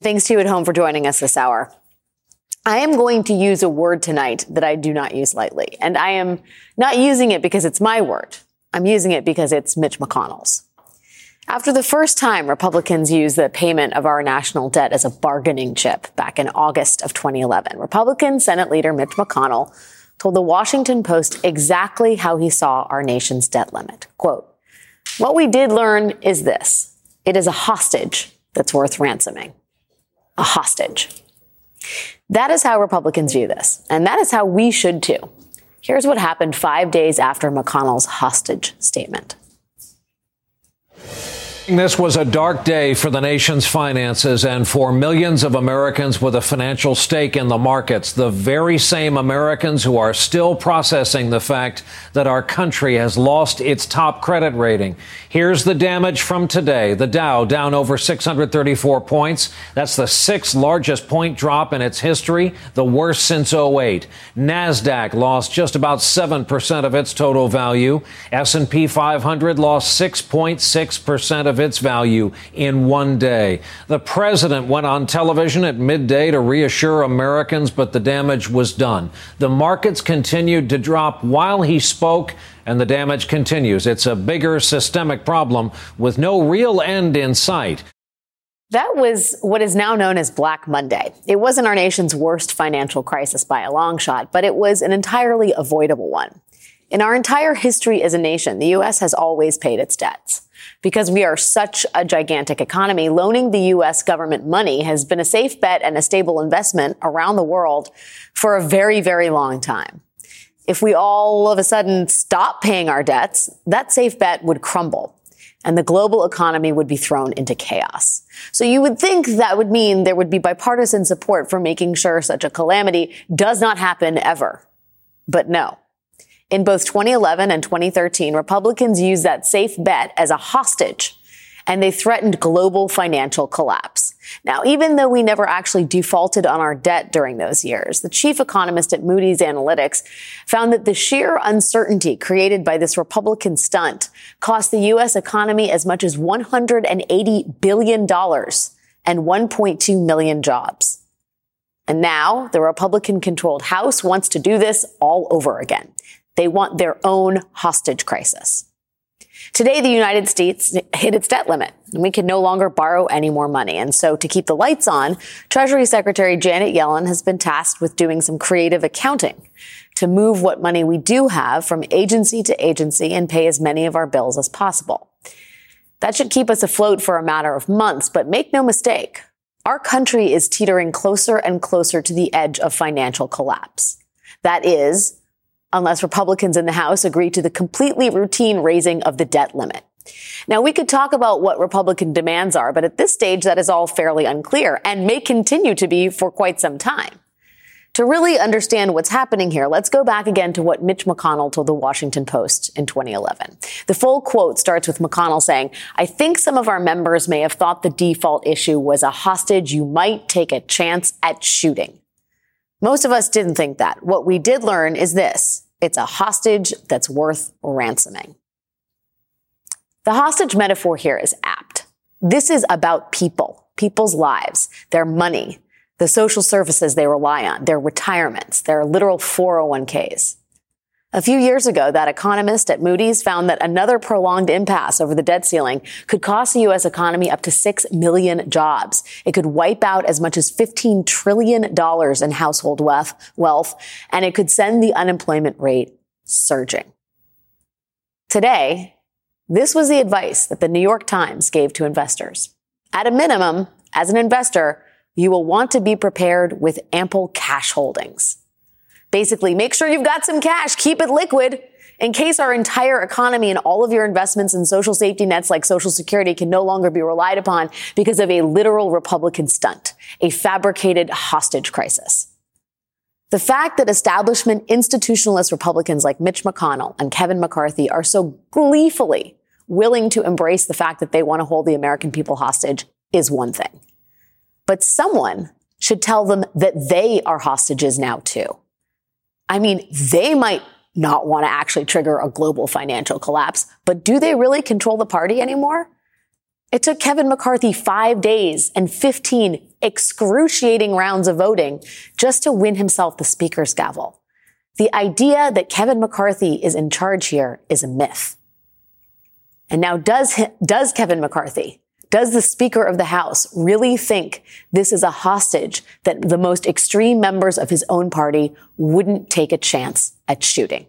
Thanks to you at home for joining us this hour. I am going to use a word tonight that I do not use lightly. And I am not using it because it's my word. I'm using it because it's Mitch McConnell's. After the first time Republicans used the payment of our national debt as a bargaining chip back in August of 2011, Republican Senate leader Mitch McConnell told the Washington Post exactly how he saw our nation's debt limit. Quote, what we did learn is this. It is a hostage that's worth ransoming a hostage. That is how Republicans view this, and that is how we should too. Here's what happened five days after McConnell's hostage statement. This was a dark day for the nation's finances and for millions of Americans with a financial stake in the markets. The very same Americans who are still processing the fact that our country has lost its top credit rating. Here's the damage from today. The Dow down over 634 points. That's the sixth largest point drop in its history, the worst since 08. Nasdaq lost just about 7% of its total value. S&P 500 lost 6.6% of its value in one day. The president went on television at midday to reassure Americans, but the damage was done. The markets continued to drop while he spoke and the damage continues. It's a bigger systemic problem with no real end in sight. That was what is now known as Black Monday. It wasn't our nation's worst financial crisis by a long shot, but it was an entirely avoidable one. In our entire history as a nation, the U.S. has always paid its debts. Because we are such a gigantic economy, loaning the U.S. government money has been a safe bet and a stable investment around the world for a very, very long time. If we all of a sudden stop paying our debts, that safe bet would crumble and the global economy would be thrown into chaos. So you would think that would mean there would be bipartisan support for making sure such a calamity does not happen ever. But no. In both 2011 and 2013, Republicans used that safe bet as a hostage and they threatened global financial collapse. Now, even though we never actually defaulted on our debt during those years, the chief economist at Moody's Analytics found that the sheer uncertainty created by this Republican stunt cost the U.S. economy as much as $180 billion and 1.2 million jobs. And now the Republican controlled House wants to do this all over again. They want their own hostage crisis. Today, the United States hit its debt limit and we can no longer borrow any more money. And so to keep the lights on, Treasury Secretary Janet Yellen has been tasked with doing some creative accounting to move what money we do have from agency to agency and pay as many of our bills as possible. That should keep us afloat for a matter of months, but make no mistake, our country is teetering closer and closer to the edge of financial collapse. That is, unless Republicans in the House agree to the completely routine raising of the debt limit. Now, we could talk about what Republican demands are, but at this stage, that is all fairly unclear and may continue to be for quite some time. To really understand what's happening here, let's go back again to what Mitch McConnell told the Washington Post in 2011. The full quote starts with McConnell saying, I think some of our members may have thought the default issue was a hostage you might take a chance at shooting. Most of us didn't think that. What we did learn is this. It's a hostage that's worth ransoming. The hostage metaphor here is apt. This is about people, people's lives, their money, the social services they rely on, their retirements, their literal 401ks. A few years ago, that economist at Moody's found that another prolonged impasse over the debt ceiling could cost the U.S. economy up to 6 million jobs. It could wipe out as much as $15 trillion in household wealth, and it could send the unemployment rate surging. Today, this was the advice that the New York Times gave to investors. At a minimum, as an investor, you will want to be prepared with ample cash holdings. Basically, make sure you've got some cash, keep it liquid. In case our entire economy and all of your investments in social safety nets like Social Security can no longer be relied upon because of a literal Republican stunt, a fabricated hostage crisis. The fact that establishment institutionalist Republicans like Mitch McConnell and Kevin McCarthy are so gleefully willing to embrace the fact that they want to hold the American people hostage is one thing. But someone should tell them that they are hostages now too. I mean, they might not want to actually trigger a global financial collapse, but do they really control the party anymore? It took Kevin McCarthy five days and 15 excruciating rounds of voting just to win himself the speaker's gavel. The idea that Kevin McCarthy is in charge here is a myth. And now does, does Kevin McCarthy, does the Speaker of the House really think this is a hostage that the most extreme members of his own party wouldn't take a chance at shooting?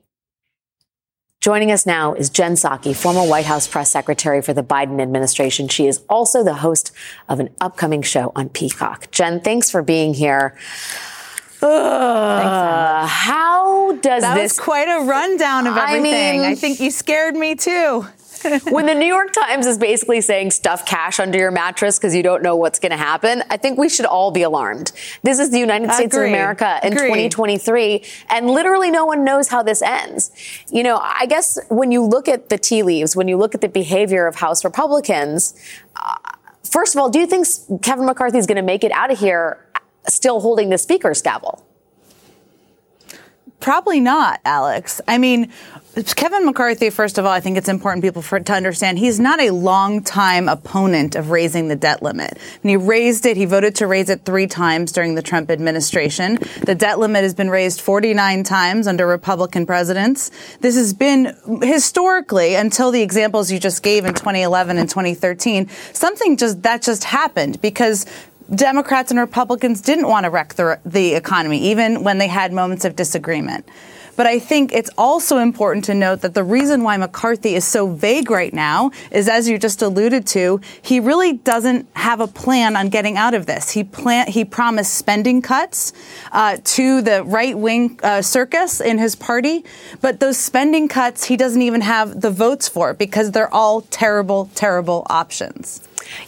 Joining us now is Jen Psaki, former White House press secretary for the Biden administration. She is also the host of an upcoming show on Peacock. Jen, thanks for being here. Uh, how does that this? was quite a rundown of everything. I, mean, I think you scared me too. when the New York Times is basically saying stuff cash under your mattress because you don't know what's going to happen, I think we should all be alarmed. This is the United States Agreed. of America in Agreed. 2023, and literally no one knows how this ends. You know, I guess when you look at the tea leaves, when you look at the behavior of House Republicans, uh, first of all, do you think Kevin McCarthy is going to make it out of here still holding the speaker's gavel? Probably not, Alex. I mean, Kevin McCarthy, first of all, I think it's important people for, to understand he's not a long-time opponent of raising the debt limit. When he raised it, he voted to raise it three times during the Trump administration. The debt limit has been raised 49 times under Republican presidents. This has been historically, until the examples you just gave in 2011 and 2013, something just that just happened because Democrats and Republicans didn't want to wreck the, the economy, even when they had moments of disagreement. But I think it's also important to note that the reason why McCarthy is so vague right now is, as you just alluded to, he really doesn't have a plan on getting out of this. He plan he promised spending cuts uh, to the right wing uh, circus in his party, but those spending cuts he doesn't even have the votes for because they're all terrible, terrible options.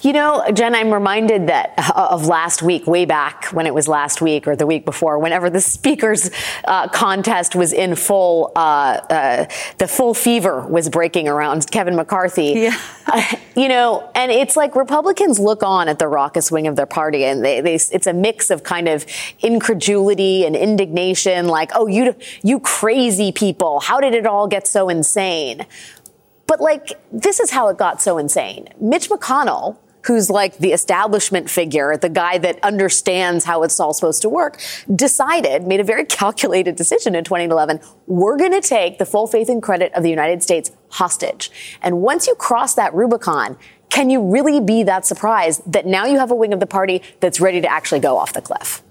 You know, Jen, I'm reminded that uh, of last week, way back when it was last week or the week before, whenever the speakers uh, contest was in full, uh, uh, the full fever was breaking around Kevin McCarthy. Yeah. Uh, you know, and it's like Republicans look on at the raucous wing of their party, and they, they, it's a mix of kind of incredulity and indignation, like, oh, you, you crazy people, how did it all get so insane? But like, this is how it got so insane. Mitch McConnell, who's like the establishment figure, the guy that understands how it's all supposed to work, decided, made a very calculated decision in 2011. We're going to take the full faith and credit of the United States hostage. And once you cross that Rubicon, can you really be that surprised that now you have a wing of the party that's ready to actually go off the cliff?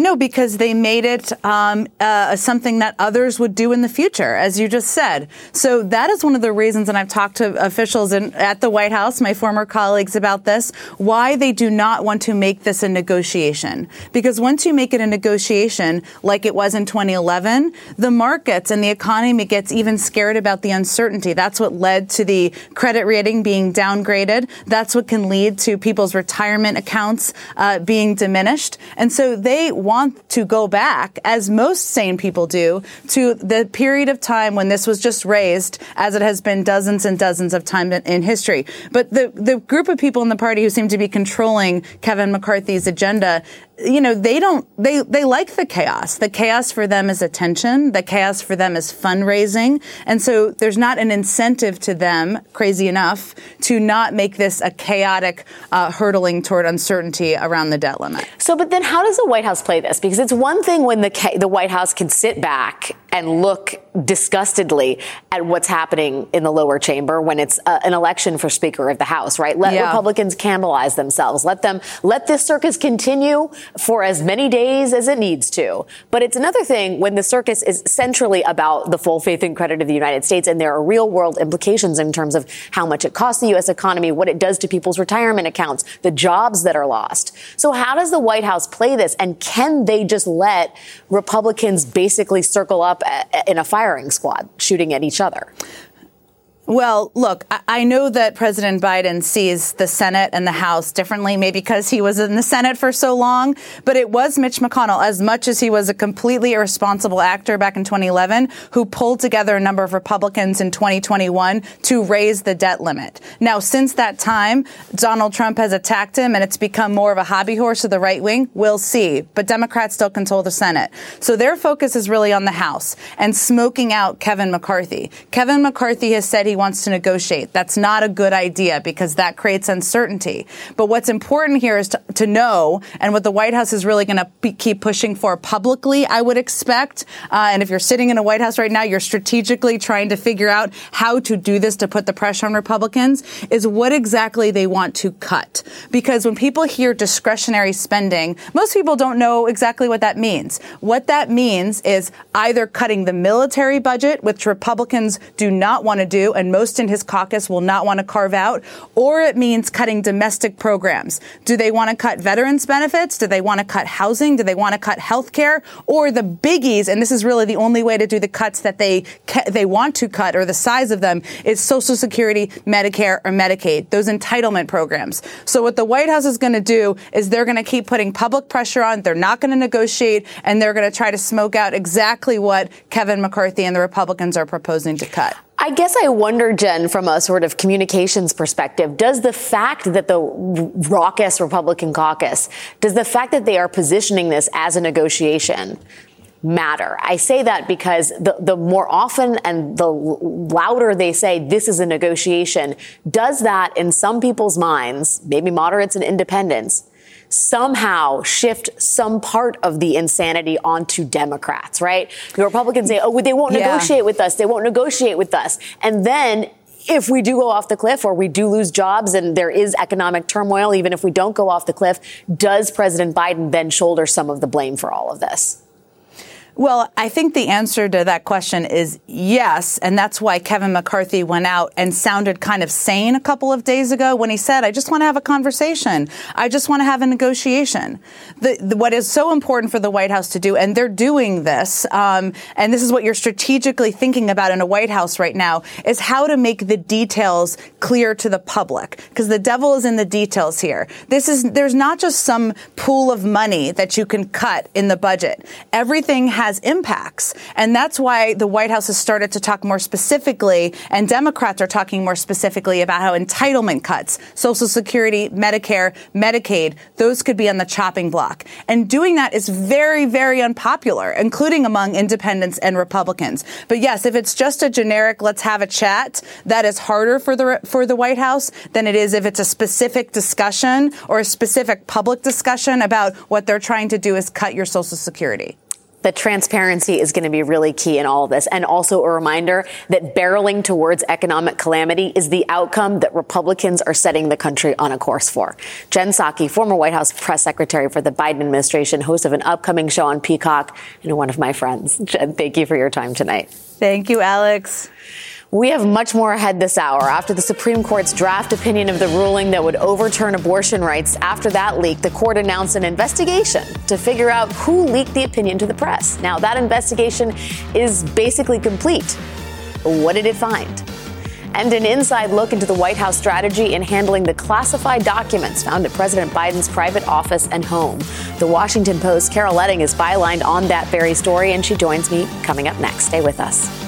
No, because they made it um, uh, something that others would do in the future, as you just said. So that is one of the reasons, and I've talked to officials in, at the White House, my former colleagues, about this, why they do not want to make this a negotiation. Because once you make it a negotiation, like it was in 2011, the markets and the economy gets even scared about the uncertainty. That's what led to the credit rating being downgraded. That's what can lead to people's retirement accounts uh, being diminished. And so they want to go back, as most sane people do, to the period of time when this was just raised, as it has been dozens and dozens of times in history. But the, the group of people in the party who seem to be controlling Kevin McCarthy's agenda you know, they don't, they, they like the chaos. The chaos for them is attention. The chaos for them is fundraising. And so there's not an incentive to them, crazy enough, to not make this a chaotic uh, hurtling toward uncertainty around the debt limit. So, but then how does the White House play this? Because it's one thing when the, the White House can sit back and look disgustedly at what's happening in the lower chamber when it's uh, an election for Speaker of the House, right? Let yeah. Republicans cannibalize themselves. Let them, let this circus continue for as many days as it needs to. But it's another thing when the circus is centrally about the full faith and credit of the United States and there are real world implications in terms of how much it costs the U.S. economy, what it does to people's retirement accounts, the jobs that are lost. So how does the White House play this? And can they just let Republicans basically circle up in a firing squad shooting at each other. Well, look, I know that President Biden sees the Senate and the House differently, maybe because he was in the Senate for so long, but it was Mitch McConnell, as much as he was a completely irresponsible actor back in 2011, who pulled together a number of Republicans in 2021 to raise the debt limit. Now, since that time, Donald Trump has attacked him and it's become more of a hobby horse of the right wing. We'll see. But Democrats still control the Senate. So their focus is really on the House and smoking out Kevin McCarthy. Kevin McCarthy has said he wants to negotiate. That's not a good idea because that creates uncertainty. But what's important here is to, to know, and what the White House is really going to keep pushing for publicly, I would expect. Uh, and if you're sitting in a White House right now, you're strategically trying to figure out how to do this to put the pressure on Republicans, is what exactly they want to cut. Because when people hear discretionary spending, most people don't know exactly what that means. What that means is either cutting the military budget, which Republicans do not want to do, and most in his caucus will not want to carve out, or it means cutting domestic programs. Do they want to cut veterans benefits? Do they want to cut housing? Do they want to cut health care? Or the biggies, and this is really the only way to do the cuts that they they want to cut or the size of them is Social Security, Medicare, or Medicaid, those entitlement programs. So what the White House is going to do is they're going to keep putting public pressure on. They're not going to negotiate, and they're going to try to smoke out exactly what Kevin McCarthy and the Republicans are proposing to cut. I guess I wonder, Jen, from a sort of communications perspective, does the fact that the raucous Republican caucus, does the fact that they are positioning this as a negotiation matter? I say that because the, the more often and the louder they say this is a negotiation, does that in some people's minds, maybe moderates and independents, somehow shift some part of the insanity onto Democrats, right? The Republicans say, oh, they won't yeah. negotiate with us. They won't negotiate with us. And then if we do go off the cliff or we do lose jobs and there is economic turmoil, even if we don't go off the cliff, does President Biden then shoulder some of the blame for all of this? Well, I think the answer to that question is yes. And that's why Kevin McCarthy went out and sounded kind of sane a couple of days ago when he said, I just want to have a conversation. I just want to have a negotiation. The, the, what is so important for the White House to do, and they're doing this, um, and this is what you're strategically thinking about in a White House right now, is how to make the details clear to the public. Because the devil is in the details here. This is, there's not just some pool of money that you can cut in the budget. Everything has has impacts. And that's why the White House has started to talk more specifically, and Democrats are talking more specifically about how entitlement cuts, Social Security, Medicare, Medicaid, those could be on the chopping block. And doing that is very, very unpopular, including among independents and Republicans. But yes, if it's just a generic let's have a chat, that is harder for the for the White House than it is if it's a specific discussion or a specific public discussion about what they're trying to do is cut your Social Security that transparency is going to be really key in all of this. And also a reminder that barreling towards economic calamity is the outcome that Republicans are setting the country on a course for. Jen Psaki, former White House press secretary for the Biden administration, host of an upcoming show on Peacock, and one of my friends. Jen, thank you for your time tonight. Thank you, Alex. We have much more ahead this hour. After the Supreme Court's draft opinion of the ruling that would overturn abortion rights, after that leak, the court announced an investigation to figure out who leaked the opinion to the press. Now, that investigation is basically complete. What did it find? And an inside look into the White House strategy in handling the classified documents found at President Biden's private office and home. The Washington Post, Carol Leonnig, is bylined on that very story, and she joins me coming up next. Stay with us.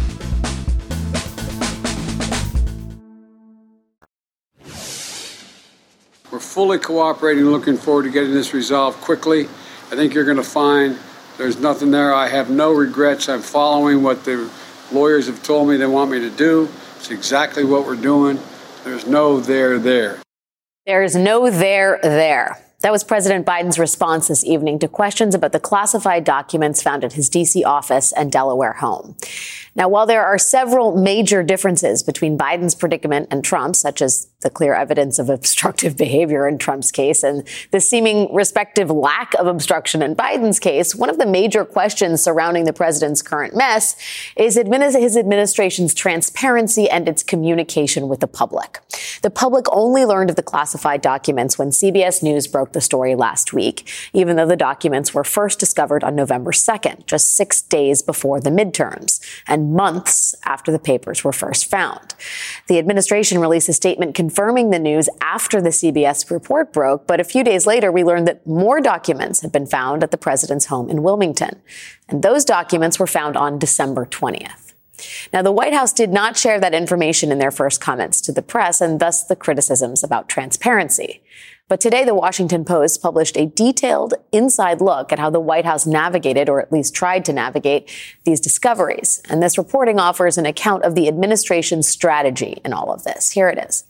We're fully cooperating, looking forward to getting this resolved quickly. I think you're going to find there's nothing there. I have no regrets. I'm following what the lawyers have told me they want me to do. It's exactly what we're doing. There's no there there. There's no there there. That was President Biden's response this evening to questions about the classified documents found at his D.C. office and Delaware home. Now, while there are several major differences between Biden's predicament and Trump's, such as the clear evidence of obstructive behavior in Trump's case and the seeming respective lack of obstruction in Biden's case, one of the major questions surrounding the president's current mess is his administration's transparency and its communication with the public. The public only learned of the classified documents when CBS News broke the story last week, even though the documents were first discovered on November 2nd, just six days before the midterms, and months after the papers were first found. The administration released a statement confirming the news after the CBS report broke, but a few days later, we learned that more documents had been found at the president's home in Wilmington. And those documents were found on December 20th. Now, the White House did not share that information in their first comments to the press, and thus the criticisms about transparency. But today, the Washington Post published a detailed inside look at how the White House navigated, or at least tried to navigate, these discoveries. And this reporting offers an account of the administration's strategy in all of this. Here it is.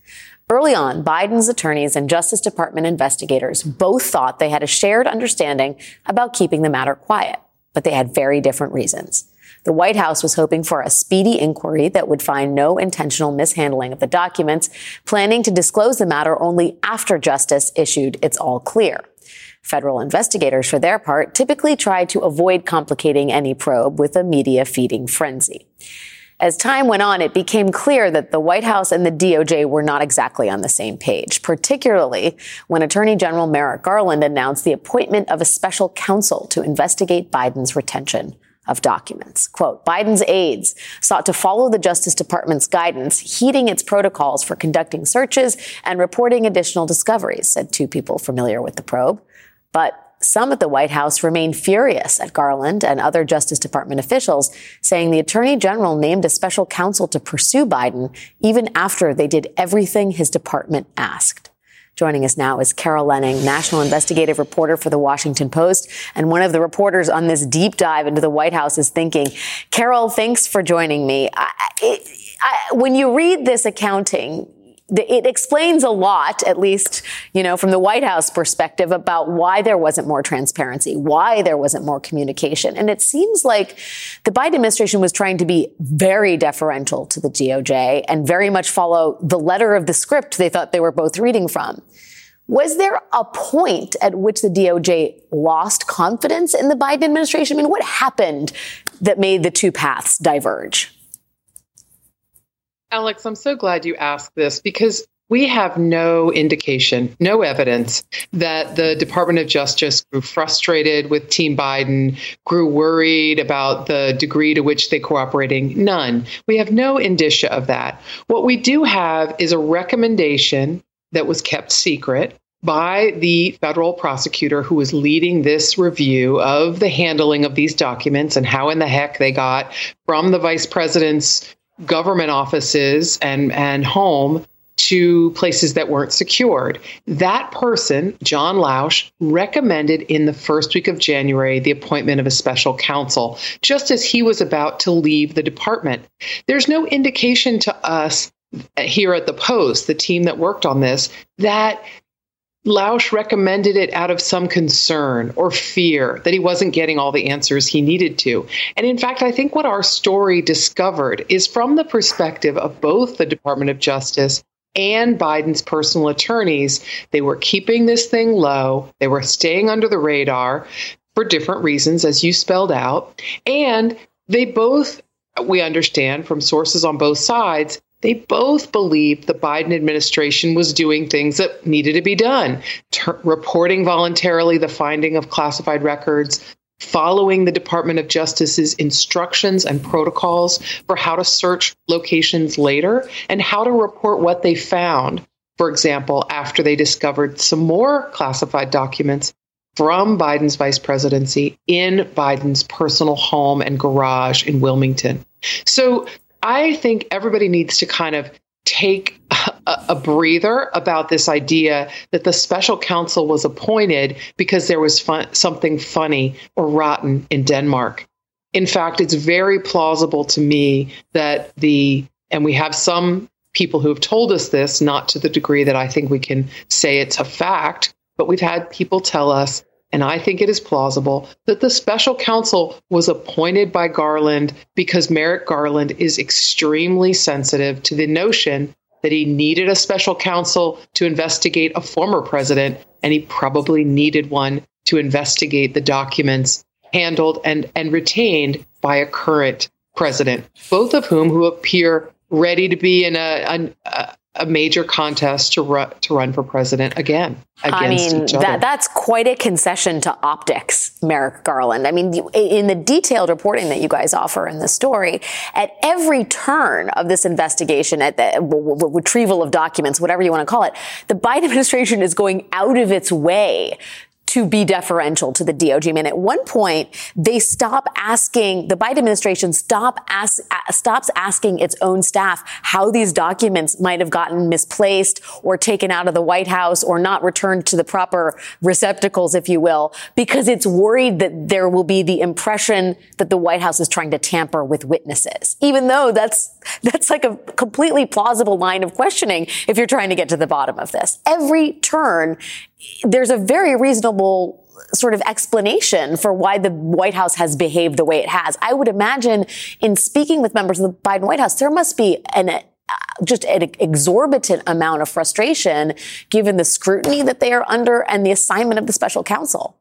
Early on, Biden's attorneys and Justice Department investigators both thought they had a shared understanding about keeping the matter quiet, but they had very different reasons. The White House was hoping for a speedy inquiry that would find no intentional mishandling of the documents, planning to disclose the matter only after justice issued its all clear. Federal investigators, for their part, typically try to avoid complicating any probe with a media feeding frenzy. As time went on, it became clear that the White House and the DOJ were not exactly on the same page, particularly when Attorney General Merrick Garland announced the appointment of a special counsel to investigate Biden's retention of documents. Quote, Biden's aides sought to follow the Justice Department's guidance, heeding its protocols for conducting searches and reporting additional discoveries, said two people familiar with the probe. But some at the White House remain furious at Garland and other Justice Department officials, saying the Attorney General named a special counsel to pursue Biden even after they did everything his department asked. Joining us now is Carol Leonnig, national investigative reporter for the Washington Post. And one of the reporters on this deep dive into the White House is thinking, Carol, thanks for joining me. I, it, I, when you read this accounting, it explains a lot, at least, you know, from the White House perspective about why there wasn't more transparency, why there wasn't more communication. And it seems like the Biden administration was trying to be very deferential to the DOJ and very much follow the letter of the script they thought they were both reading from. Was there a point at which the DOJ lost confidence in the Biden administration? I mean, what happened that made the two paths diverge? Alex, I'm so glad you asked this because we have no indication, no evidence that the Department of Justice grew frustrated with Team Biden, grew worried about the degree to which they're cooperating. None. We have no indicia of that. What we do have is a recommendation that was kept secret by the federal prosecutor who was leading this review of the handling of these documents and how in the heck they got from the vice president's government offices and, and home to places that weren't secured. That person, John Lausch, recommended in the first week of January the appointment of a special counsel, just as he was about to leave the department. There's no indication to us here at the Post, the team that worked on this, that Lausch recommended it out of some concern or fear that he wasn't getting all the answers he needed to. And in fact, I think what our story discovered is from the perspective of both the Department of Justice and Biden's personal attorneys, they were keeping this thing low, they were staying under the radar for different reasons, as you spelled out. And they both, we understand from sources on both sides, they both believed the Biden administration was doing things that needed to be done, Ter- reporting voluntarily the finding of classified records, following the Department of Justice's instructions and protocols for how to search locations later and how to report what they found. For example, after they discovered some more classified documents from Biden's vice presidency in Biden's personal home and garage in Wilmington. So I think everybody needs to kind of take a, a, breather about this idea that the special counsel was appointed because there was fun, something funny or rotten in Denmark. In fact, it's very plausible to me that the, and we have some people who have told us this, not to the degree that I think we can say it's a fact, but we've had people tell us, and I think it is plausible, that the special counsel was appointed by Garland because Merrick Garland is extremely sensitive to the notion that he needed a special counsel to investigate a former president, and he probably needed one to investigate the documents handled and, and retained by a current president, both of whom who appear ready to be in a, a, a major contest to run to run for president again. I mean, that, that's quite a concession to optics, Merrick Garland. I mean, in the detailed reporting that you guys offer in the story, at every turn of this investigation, at the retrieval of documents, whatever you want to call it, the Biden administration is going out of its way to be deferential to the DOJ. Mean, at one point, they stop asking, the Biden administration stop ask, stops asking its own staff how these documents might have gotten misplaced or taken out of the White House or not returned to the proper receptacles, if you will, because it's worried that there will be the impression that the White House is trying to tamper with witnesses, even though that's, that's like a completely plausible line of questioning if you're trying to get to the bottom of this. Every turn there's a very reasonable sort of explanation for why the White House has behaved the way it has. I would imagine in speaking with members of the Biden White House, there must be an uh, just an exorbitant amount of frustration given the scrutiny that they are under and the assignment of the special counsel.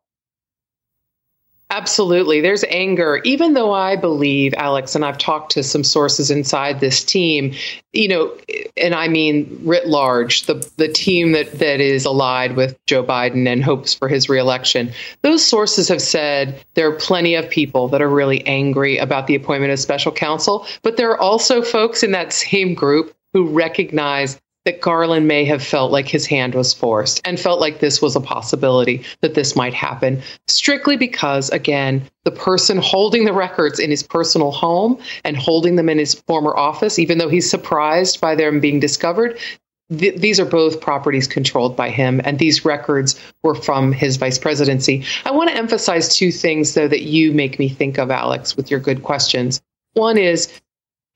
Absolutely. There's anger. Even though I believe, Alex, and I've talked to some sources inside this team, you know, and I mean writ large, the, the team that, that is allied with Joe Biden and hopes for his reelection, those sources have said there are plenty of people that are really angry about the appointment of special counsel. But there are also folks in that same group who recognize that Garland may have felt like his hand was forced and felt like this was a possibility that this might happen, strictly because, again, the person holding the records in his personal home and holding them in his former office, even though he's surprised by them being discovered, th- these are both properties controlled by him, and these records were from his vice presidency. I want to emphasize two things, though, that you make me think of, Alex, with your good questions. One is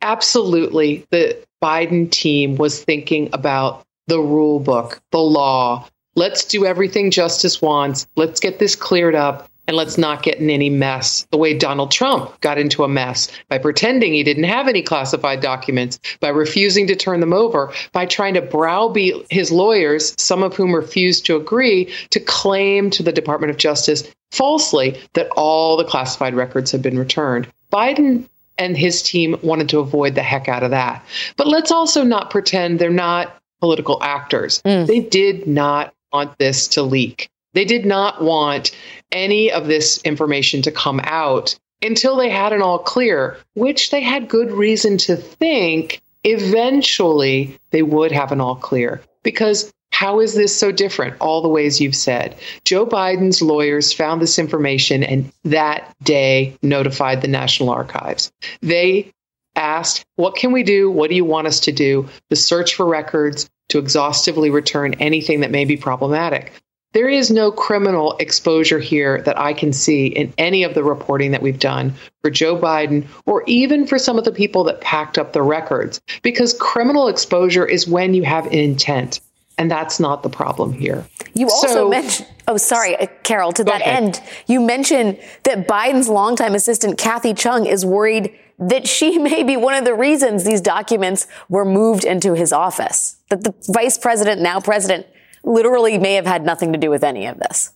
absolutely the Biden team was thinking about the rule book, the law. Let's do everything justice wants. Let's get this cleared up and let's not get in any mess the way Donald Trump got into a mess by pretending he didn't have any classified documents, by refusing to turn them over, by trying to browbeat his lawyers, some of whom refused to agree, to claim to the Department of Justice falsely that all the classified records had been returned. Biden and his team wanted to avoid the heck out of that. But let's also not pretend they're not political actors. Mm. They did not want this to leak. They did not want any of this information to come out until they had an all clear, which they had good reason to think eventually they would have an all clear because how is this so different? All the ways you've said. Joe Biden's lawyers found this information and that day notified the National Archives. They asked, What can we do? What do you want us to do? The search for records, to exhaustively return anything that may be problematic. There is no criminal exposure here that I can see in any of the reporting that we've done for Joe Biden or even for some of the people that packed up the records, because criminal exposure is when you have intent. And that's not the problem here. You also so, mentioned, oh, sorry, uh, Carol, to that ahead. end, you mentioned that Biden's longtime assistant, Kathy Chung, is worried that she may be one of the reasons these documents were moved into his office. That the vice president, now president, literally may have had nothing to do with any of this.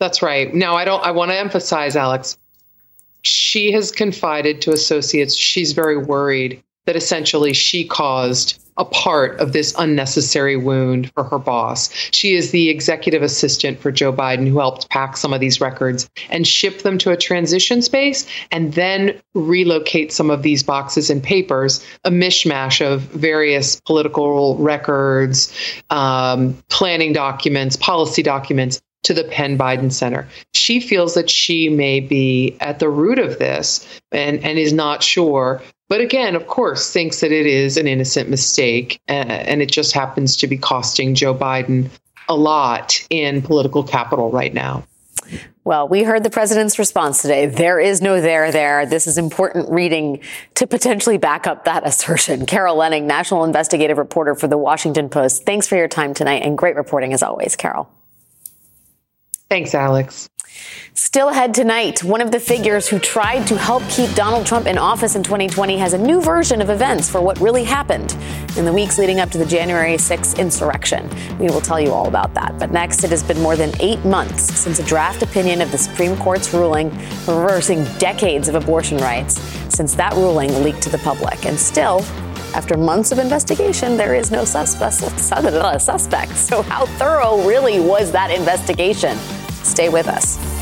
That's right. Now, I don't, I want to emphasize, Alex, she has confided to associates, she's very worried that essentially she caused a part of this unnecessary wound for her boss. She is the executive assistant for Joe Biden who helped pack some of these records and ship them to a transition space and then relocate some of these boxes and papers, a mishmash of various political records, um, planning documents, policy documents to the Penn Biden Center. She feels that she may be at the root of this and, and is not sure. But again, of course, thinks that it is an innocent mistake uh, and it just happens to be costing Joe Biden a lot in political capital right now. Well, we heard the president's response today. There is no there there. This is important reading to potentially back up that assertion. Carol Leonnig, national investigative reporter for the Washington Post. Thanks for your time tonight and great reporting as always, Carol. Thanks, Alex. Still ahead tonight, one of the figures who tried to help keep Donald Trump in office in 2020 has a new version of events for what really happened in the weeks leading up to the January 6th insurrection. We will tell you all about that. But next, it has been more than eight months since a draft opinion of the Supreme Court's ruling reversing decades of abortion rights since that ruling leaked to the public. And still, after months of investigation, there is no suspect. So, how thorough really was that investigation? Stay with us.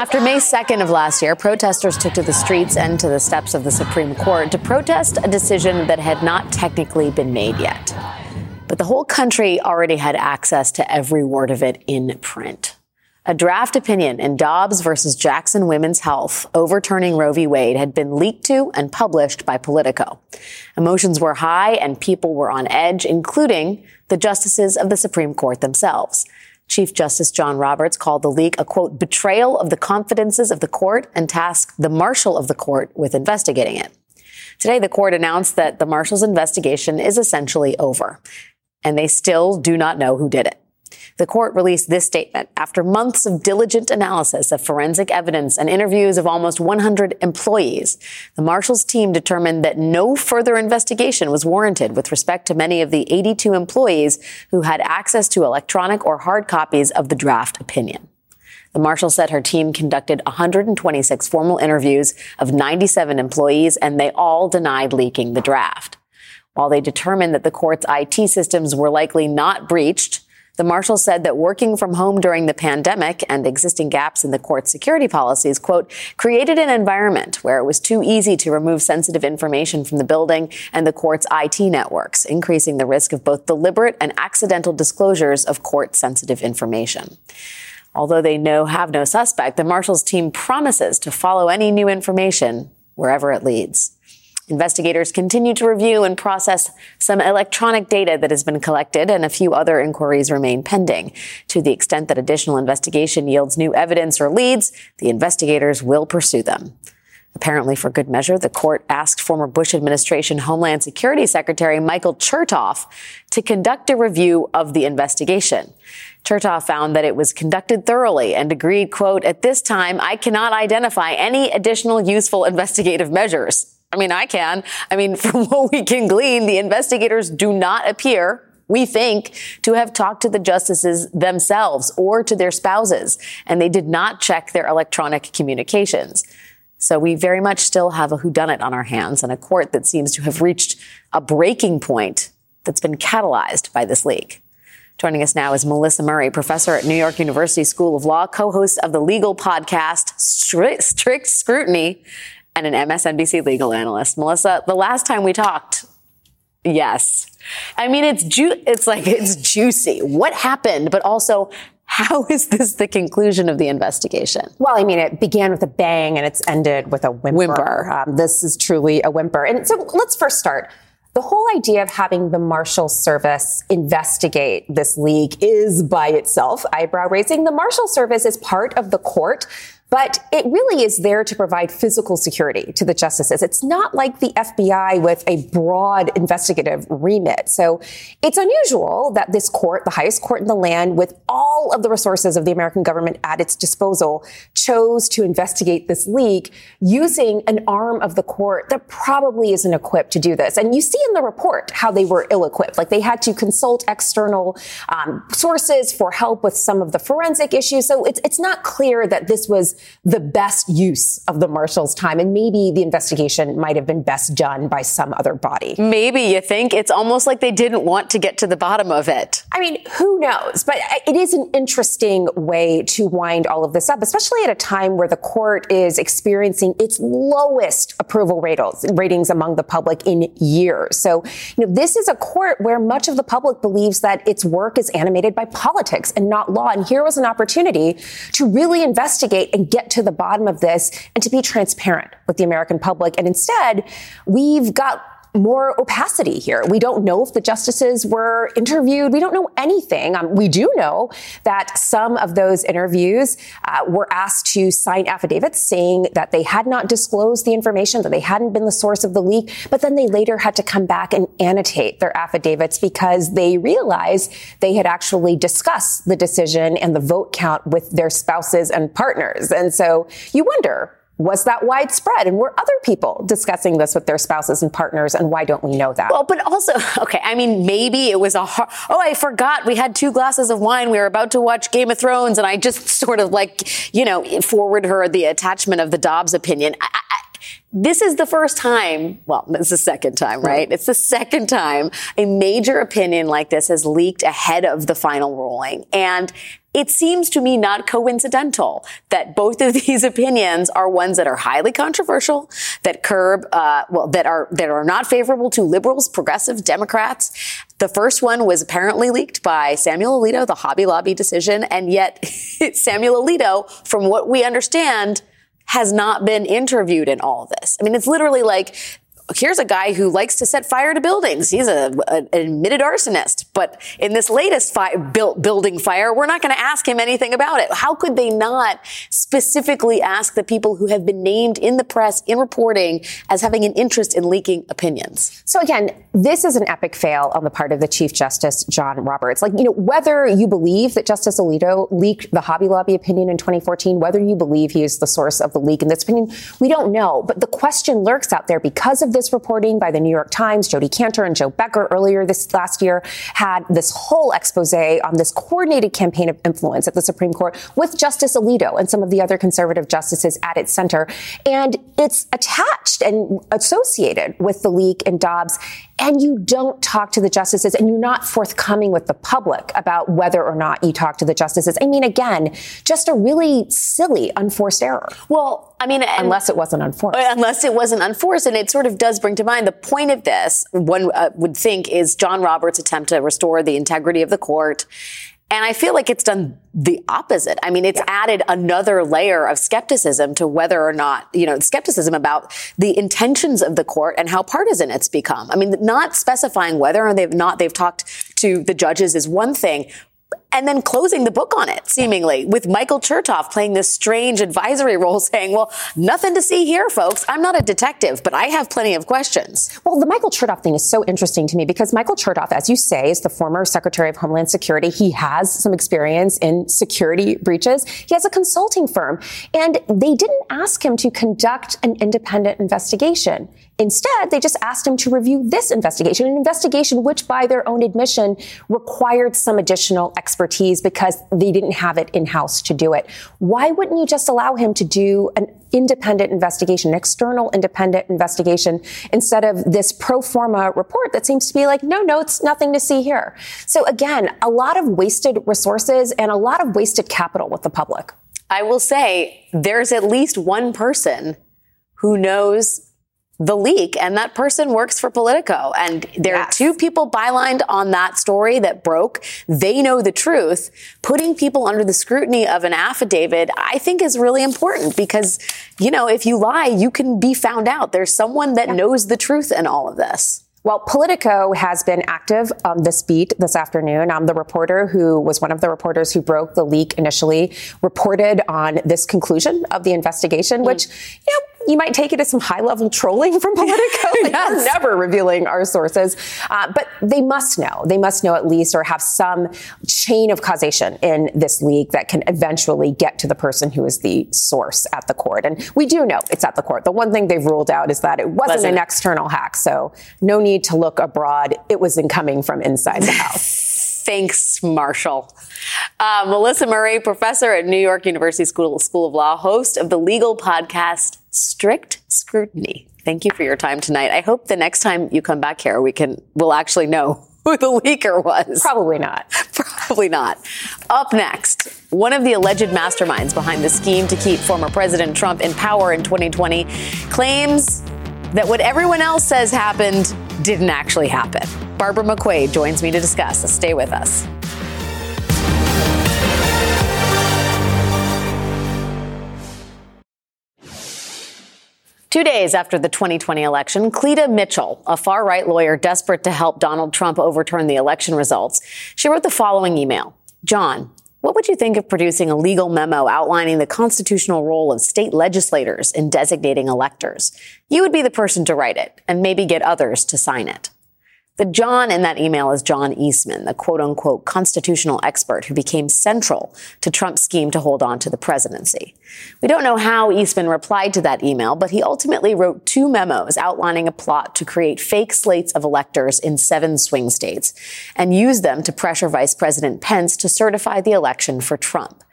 After May 2nd of last year, protesters took to the streets and to the steps of the Supreme Court to protest a decision that had not technically been made yet. But the whole country already had access to every word of it in print. A draft opinion in Dobbs versus Jackson Women's Health overturning Roe v. Wade had been leaked to and published by Politico. Emotions were high and people were on edge, including the justices of the Supreme Court themselves. Chief Justice John Roberts called the leak a quote, betrayal of the confidences of the court and tasked the marshal of the court with investigating it. Today, the court announced that the marshal's investigation is essentially over, and they still do not know who did it. The court released this statement after months of diligent analysis of forensic evidence and interviews of almost 100 employees. The marshal's team determined that no further investigation was warranted with respect to many of the 82 employees who had access to electronic or hard copies of the draft opinion. The marshal said her team conducted 126 formal interviews of 97 employees and they all denied leaking the draft. While they determined that the court's IT systems were likely not breached, the marshal said that working from home during the pandemic and existing gaps in the court's security policies, quote, created an environment where it was too easy to remove sensitive information from the building and the court's IT networks, increasing the risk of both deliberate and accidental disclosures of court sensitive information. Although they know have no suspect, the marshal's team promises to follow any new information wherever it leads. Investigators continue to review and process some electronic data that has been collected, and a few other inquiries remain pending. To the extent that additional investigation yields new evidence or leads, the investigators will pursue them. Apparently, for good measure, the court asked former Bush administration Homeland Security Secretary Michael Chertoff to conduct a review of the investigation. Chertoff found that it was conducted thoroughly and agreed, quote, at this time, I cannot identify any additional useful investigative measures. I mean, I can. I mean, from what we can glean, the investigators do not appear we think, to have talked to the justices themselves or to their spouses, and they did not check their electronic communications. So we very much still have a whodunit on our hands and a court that seems to have reached a breaking point that's been catalyzed by this leak. Joining us now is Melissa Murray, professor at New York University School of Law, co-host of the legal podcast Strict, Strict Scrutiny, and an MSNBC legal analyst. Melissa, the last time we talked, yes. I mean, it's ju- it's like it's juicy. What happened? But also, how is this the conclusion of the investigation? Well, I mean, it began with a bang and it's ended with a whimper. Whimper. Um, this is truly a whimper. And so let's first start. The whole idea of having the Marshal Service investigate this leak is by itself eyebrow raising. The Marshal Service is part of the court but it really is there to provide physical security to the justices. It's not like the FBI with a broad investigative remit. So it's unusual that this court, the highest court in the land, with all of the resources of the American government at its disposal, chose to investigate this leak using an arm of the court that probably isn't equipped to do this. And you see in the report how they were ill equipped. Like they had to consult external um, sources for help with some of the forensic issues. So it's, it's not clear that this was the best use of the marshal's time. And maybe the investigation might have been best done by some other body. Maybe you think it's almost like they didn't want to get to the bottom of it. I mean, who knows? But uh, it is an interesting way to wind all of this up, especially at a time where the court is experiencing its lowest approval ratings among the public in years. So, you know, this is a court where much of the public believes that its work is animated by politics and not law. And here was an opportunity to really investigate and get to the bottom of this and to be transparent with the American public. And instead, we've got more opacity here. We don't know if the justices were interviewed. We don't know anything. Um, we do know that some of those interviews uh, were asked to sign affidavits saying that they had not disclosed the information, that they hadn't been the source of the leak, but then they later had to come back and annotate their affidavits because they realized they had actually discussed the decision and the vote count with their spouses and partners. And so you wonder, was that widespread? And were other people discussing this with their spouses and partners? And why don't we know that? Well, but also, okay, I mean, maybe it was a hard, oh, I forgot we had two glasses of wine. We were about to watch Game of Thrones. And I just sort of like, you know, forward her the attachment of the Dobbs opinion. I, I, this is the first time, well, it's the second time, right? It's the second time a major opinion like this has leaked ahead of the final ruling. And it seems to me not coincidental that both of these opinions are ones that are highly controversial, that curb, uh, well, that are that are not favorable to liberals, progressive Democrats. The first one was apparently leaked by Samuel Alito, the Hobby Lobby decision, and yet Samuel Alito, from what we understand, has not been interviewed in all this. I mean, it's literally like here's a guy who likes to set fire to buildings. He's a, a, an admitted arsonist. But in this latest fi- building fire, we're not going to ask him anything about it. How could they not specifically ask the people who have been named in the press in reporting as having an interest in leaking opinions? So again, this is an epic fail on the part of the Chief Justice, John Roberts. Like, you know, whether you believe that Justice Alito leaked the Hobby Lobby opinion in 2014, whether you believe he is the source of the leak in this opinion, we don't know. But the question lurks out there because of this this reporting by the New York Times, Jodi Kantor and Jo Becker earlier this last year had this whole expose on this coordinated campaign of influence at the Supreme Court with Justice Alito and some of the other conservative justices at its center. And it's attached and associated with the leak in Dobbs and you don't talk to the justices and you're not forthcoming with the public about whether or not you talk to the justices. I mean, again, just a really silly, unforced error. Well, I mean, unless it wasn't unforced. Unless it wasn't unforced. And it sort of does bring to mind the point of this, one uh, would think, is John Roberts' attempt to restore the integrity of the court. And I feel like it's done the opposite. I mean, it's yeah. added another layer of skepticism to whether or not, you know, skepticism about the intentions of the court and how partisan it's become. I mean, not specifying whether or not they've talked to the judges is one thing, and then closing the book on it, seemingly, with Michael Chertoff playing this strange advisory role saying, well, nothing to see here, folks. I'm not a detective, but I have plenty of questions. Well, the Michael Chertoff thing is so interesting to me because Michael Chertoff, as you say, is the former Secretary of Homeland Security. He has some experience in security breaches. He has a consulting firm and they didn't ask him to conduct an independent investigation. Instead, they just asked him to review this investigation, an investigation which, by their own admission, required some additional expertise because they didn't have it in house to do it. Why wouldn't you just allow him to do an independent investigation, an external independent investigation, instead of this pro forma report that seems to be like, no notes, nothing to see here? So again, a lot of wasted resources and a lot of wasted capital with the public. I will say there's at least one person who knows the leak, and that person works for Politico. And there yes. are two people bylined on that story that broke. They know the truth. Putting people under the scrutiny of an affidavit, I think is really important because, you know, if you lie, you can be found out. There's someone that yeah. knows the truth in all of this. Well, Politico has been active on this beat this afternoon. Um, the reporter who was one of the reporters who broke the leak initially reported on this conclusion of the investigation, mm. which, you know, you might take it as some high level trolling from Politico. like yes. We're never revealing our sources. Uh, but they must know. They must know at least or have some chain of causation in this leak that can eventually get to the person who is the source at the court. And we do know it's at the court. The one thing they've ruled out is that it wasn't, wasn't. an external hack. So no need to look abroad. It was incoming from inside the house. Thanks, Marshall. Uh, Melissa Murray, professor at New York University School, School of Law, host of the legal podcast Strict Scrutiny. Thank you for your time tonight. I hope the next time you come back here, we can, we'll actually know who the leaker was. Probably not. Probably not. Up next, one of the alleged masterminds behind the scheme to keep former President Trump in power in 2020 claims that what everyone else says happened didn't actually happen. Barbara McQuade joins me to discuss. Stay with us. Two days after the 2020 election, Cleta Mitchell, a far right lawyer desperate to help Donald Trump overturn the election results, she wrote the following email John, what would you think of producing a legal memo outlining the constitutional role of state legislators in designating electors? You would be the person to write it and maybe get others to sign it. The John in that email is John Eastman, the quote unquote constitutional expert who became central to Trump's scheme to hold on to the presidency. We don't know how Eastman replied to that email, but he ultimately wrote two memos outlining a plot to create fake slates of electors in seven swing states and use them to pressure Vice President Pence to certify the election for Trump.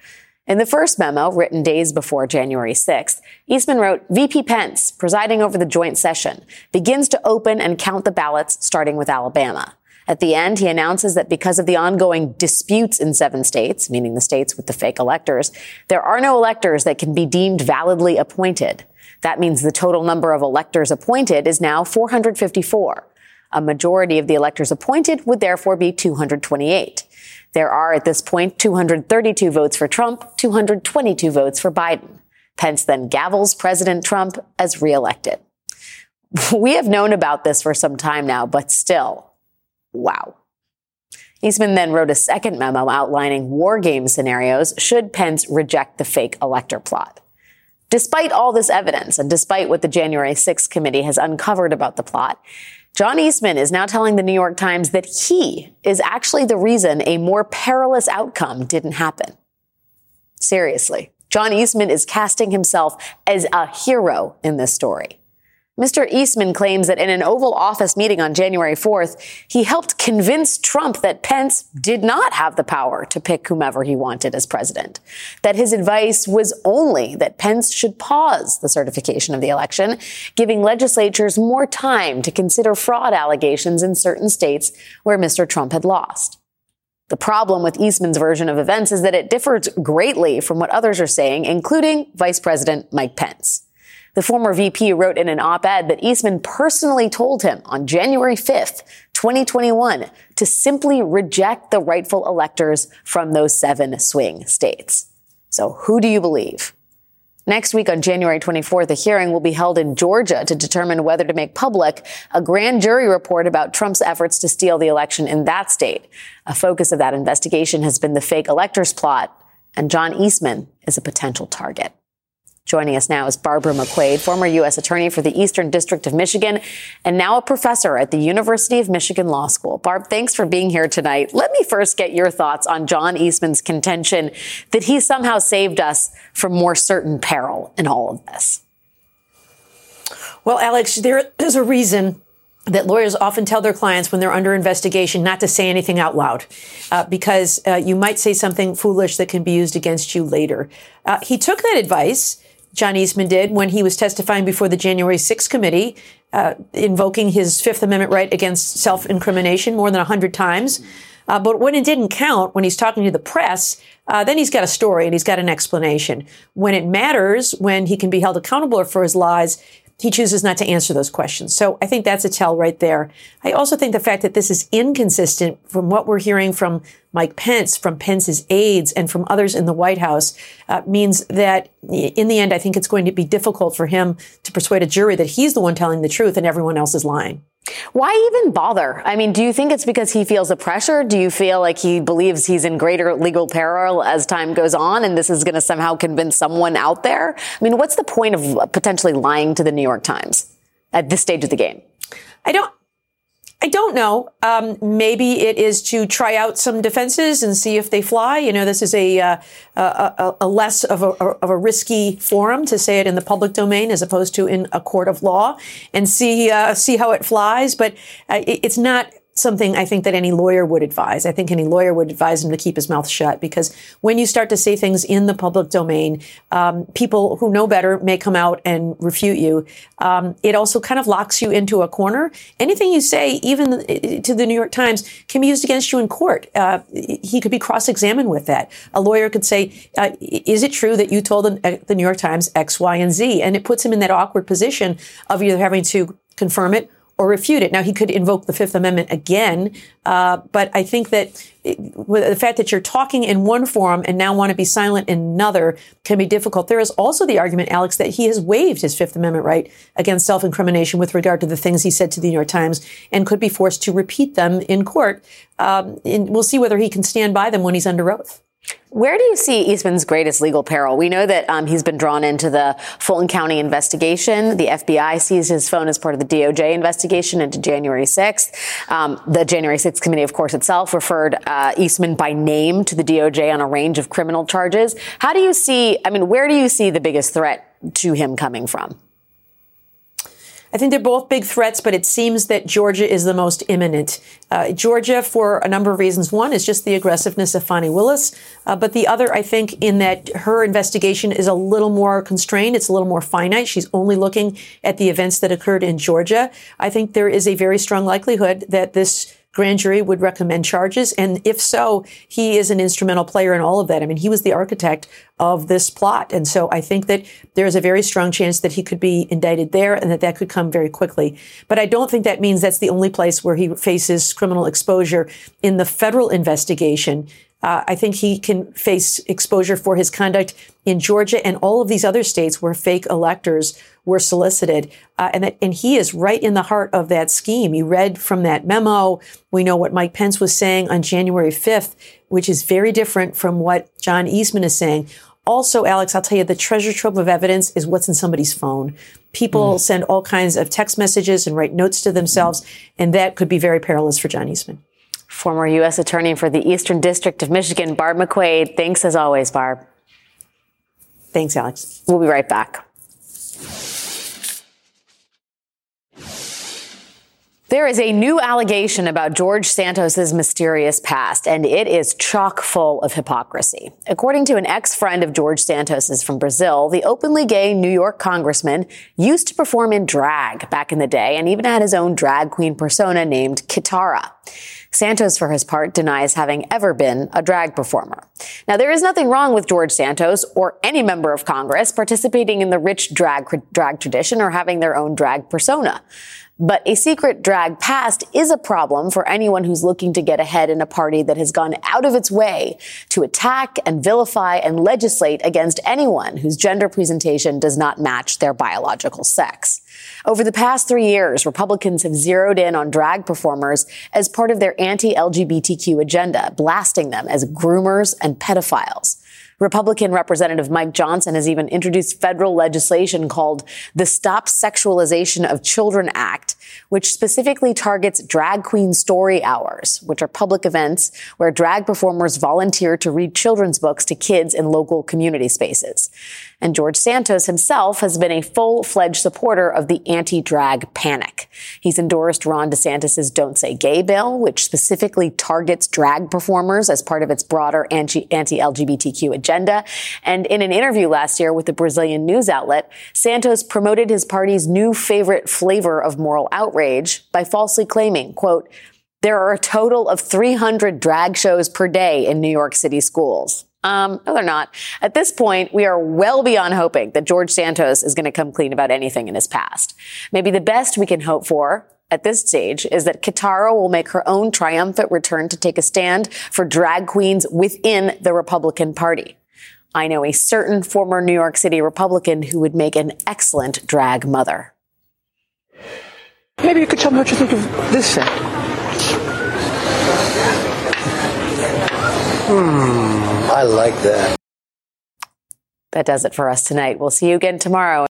In the first memo, written days before January 6th, Eastman wrote, VP Pence, presiding over the joint session, begins to open and count the ballots starting with Alabama. At the end, he announces that because of the ongoing disputes in seven states, meaning the states with the fake electors, there are no electors that can be deemed validly appointed. That means the total number of electors appointed is now 454. A majority of the electors appointed would therefore be 228. There are at this point 232 votes for Trump, 222 votes for Biden. Pence then gavels President Trump as reelected. We have known about this for some time now, but still, wow. Eastman then wrote a second memo outlining war game scenarios should Pence reject the fake elector plot. Despite all this evidence and despite what the January 6th committee has uncovered about the plot, John Eastman is now telling the New York Times that he is actually the reason a more perilous outcome didn't happen. Seriously. John Eastman is casting himself as a hero in this story. Mr. Eastman claims that in an Oval Office meeting on January 4th, he helped convince Trump that Pence did not have the power to pick whomever he wanted as president. That his advice was only that Pence should pause the certification of the election, giving legislatures more time to consider fraud allegations in certain states where Mr. Trump had lost. The problem with Eastman's version of events is that it differs greatly from what others are saying, including Vice President Mike Pence. The former VP wrote in an op-ed that Eastman personally told him on January 5th, 2021, to simply reject the rightful electors from those seven swing states. So who do you believe? Next week on January 24th, a hearing will be held in Georgia to determine whether to make public a grand jury report about Trump's efforts to steal the election in that state. A focus of that investigation has been the fake electors plot, and John Eastman is a potential target. Joining us now is Barbara McQuade, former U.S. Attorney for the Eastern District of Michigan and now a professor at the University of Michigan Law School. Barb, thanks for being here tonight. Let me first get your thoughts on John Eastman's contention that he somehow saved us from more certain peril in all of this. Well, Alex, there is a reason that lawyers often tell their clients when they're under investigation not to say anything out loud uh, because uh, you might say something foolish that can be used against you later. Uh, he took that advice, John Eastman did, when he was testifying before the January 6th committee, uh, invoking his Fifth Amendment right against self incrimination more than 100 times. Uh, but when it didn't count, when he's talking to the press, uh, then he's got a story and he's got an explanation. When it matters, when he can be held accountable for his lies, he chooses not to answer those questions. So I think that's a tell right there. I also think the fact that this is inconsistent from what we're hearing from Mike Pence, from Pence's aides, and from others in the White House uh, means that in the end, I think it's going to be difficult for him to persuade a jury that he's the one telling the truth and everyone else is lying. Why even bother? I mean, do you think it's because he feels the pressure? Do you feel like he believes he's in greater legal peril as time goes on and this is going to somehow convince someone out there? I mean, what's the point of potentially lying to the New York Times at this stage of the game? I don't, I don't know. Um, maybe it is to try out some defenses and see if they fly. You know, this is a, uh, a, a, less of a, of a risky forum to say it in the public domain as opposed to in a court of law and see uh, see how it flies. But uh, it, it's not something I think that any lawyer would advise. I think any lawyer would advise him to keep his mouth shut because when you start to say things in the public domain, um, people who know better may come out and refute you. Um, it also kind of locks you into a corner. Anything you say, even to the New York Times, can be used against you in court. Uh, he could be cross-examined with that. A lawyer could say, uh, "Is it true that you told the, uh, the New York Times X, Y, and Z?" And it puts him in that awkward position of either having to confirm it or refute it. Now, he could invoke the Fifth Amendment again, uh, but I think that it, the fact that you're talking in one forum and now want to be silent in another can be difficult. There is also the argument, Alex, that he has waived his Fifth Amendment right against self-incrimination with regard to the things he said to the New York Times and could be forced to repeat them in court. Um, and we'll see whether he can stand by them when he's under oath. Where do you see Eastman's greatest legal peril? We know that um, he's been drawn into the Fulton County investigation. The FBI seized his phone as part of the DOJ investigation into January 6th. Um, the January 6th committee, of course, itself referred uh, Eastman by name to the DOJ on a range of criminal charges. How do you see, I mean, where do you see the biggest threat to him coming from? I think they're both big threats, but it seems that Georgia is the most imminent. Uh, Georgia, for a number of reasons. One is just the aggressiveness of Fani Willis, uh, but the other, I think, in that her investigation is a little more constrained. It's a little more finite. She's only looking at the events that occurred in Georgia. I think there is a very strong likelihood that this grand jury would recommend charges. And if so, he is an instrumental player in all of that. I mean, he was the architect of this plot. And so I think that there's a very strong chance that he could be indicted there and that that could come very quickly. But I don't think that means that's the only place where he faces criminal exposure in the federal investigation. Uh, I think he can face exposure for his conduct in Georgia and all of these other states where fake electors were solicited. Uh, and that, and he is right in the heart of that scheme. You read from that memo. We know what Mike Pence was saying on January 5th, which is very different from what John Eastman is saying. Also, Alex, I'll tell you, the treasure trove of evidence is what's in somebody's phone. People mm. send all kinds of text messages and write notes to themselves, and that could be very perilous for John Eastman. Former U.S. Attorney for the Eastern District of Michigan, Barb McQuade. Thanks as always, Barb. Thanks, Alex. We'll be right back. There is a new allegation about George Santos's mysterious past, and it is chock full of hypocrisy. According to an ex-friend of George Santos's from Brazil, the openly gay New York congressman used to perform in drag back in the day and even had his own drag queen persona named Kitara. Santos, for his part, denies having ever been a drag performer. Now, there is nothing wrong with George Santos or any member of Congress participating in the rich drag, drag tradition or having their own drag persona. But a secret drag past is a problem for anyone who's looking to get ahead in a party that has gone out of its way to attack and vilify and legislate against anyone whose gender presentation does not match their biological sex. Over the past three years, Republicans have zeroed in on drag performers as part of their anti-LGBTQ agenda, blasting them as groomers and pedophiles. Republican Representative Mike Johnson has even introduced federal legislation called the Stop Sexualization of Children Act which specifically targets drag queen story hours, which are public events where drag performers volunteer to read children's books to kids in local community spaces. And George Santos himself has been a full-fledged supporter of the anti-drag panic. He's endorsed Ron DeSantis' Don't Say Gay bill, which specifically targets drag performers as part of its broader anti-LGBTQ agenda. And in an interview last year with the Brazilian news outlet, Santos promoted his party's new favorite flavor of moral outrage by falsely claiming, quote, there are a total of 300 drag shows per day in New York City schools. Um, no, they're not. At this point, we are well beyond hoping that George Santos is going to come clean about anything in his past. Maybe the best we can hope for at this stage is that Kitara will make her own triumphant return to take a stand for drag queens within the Republican Party. I know a certain former New York City Republican who would make an excellent drag mother. Maybe you could tell me what you think of this set. Hmm, I like that. That does it for us tonight. We'll see you again tomorrow.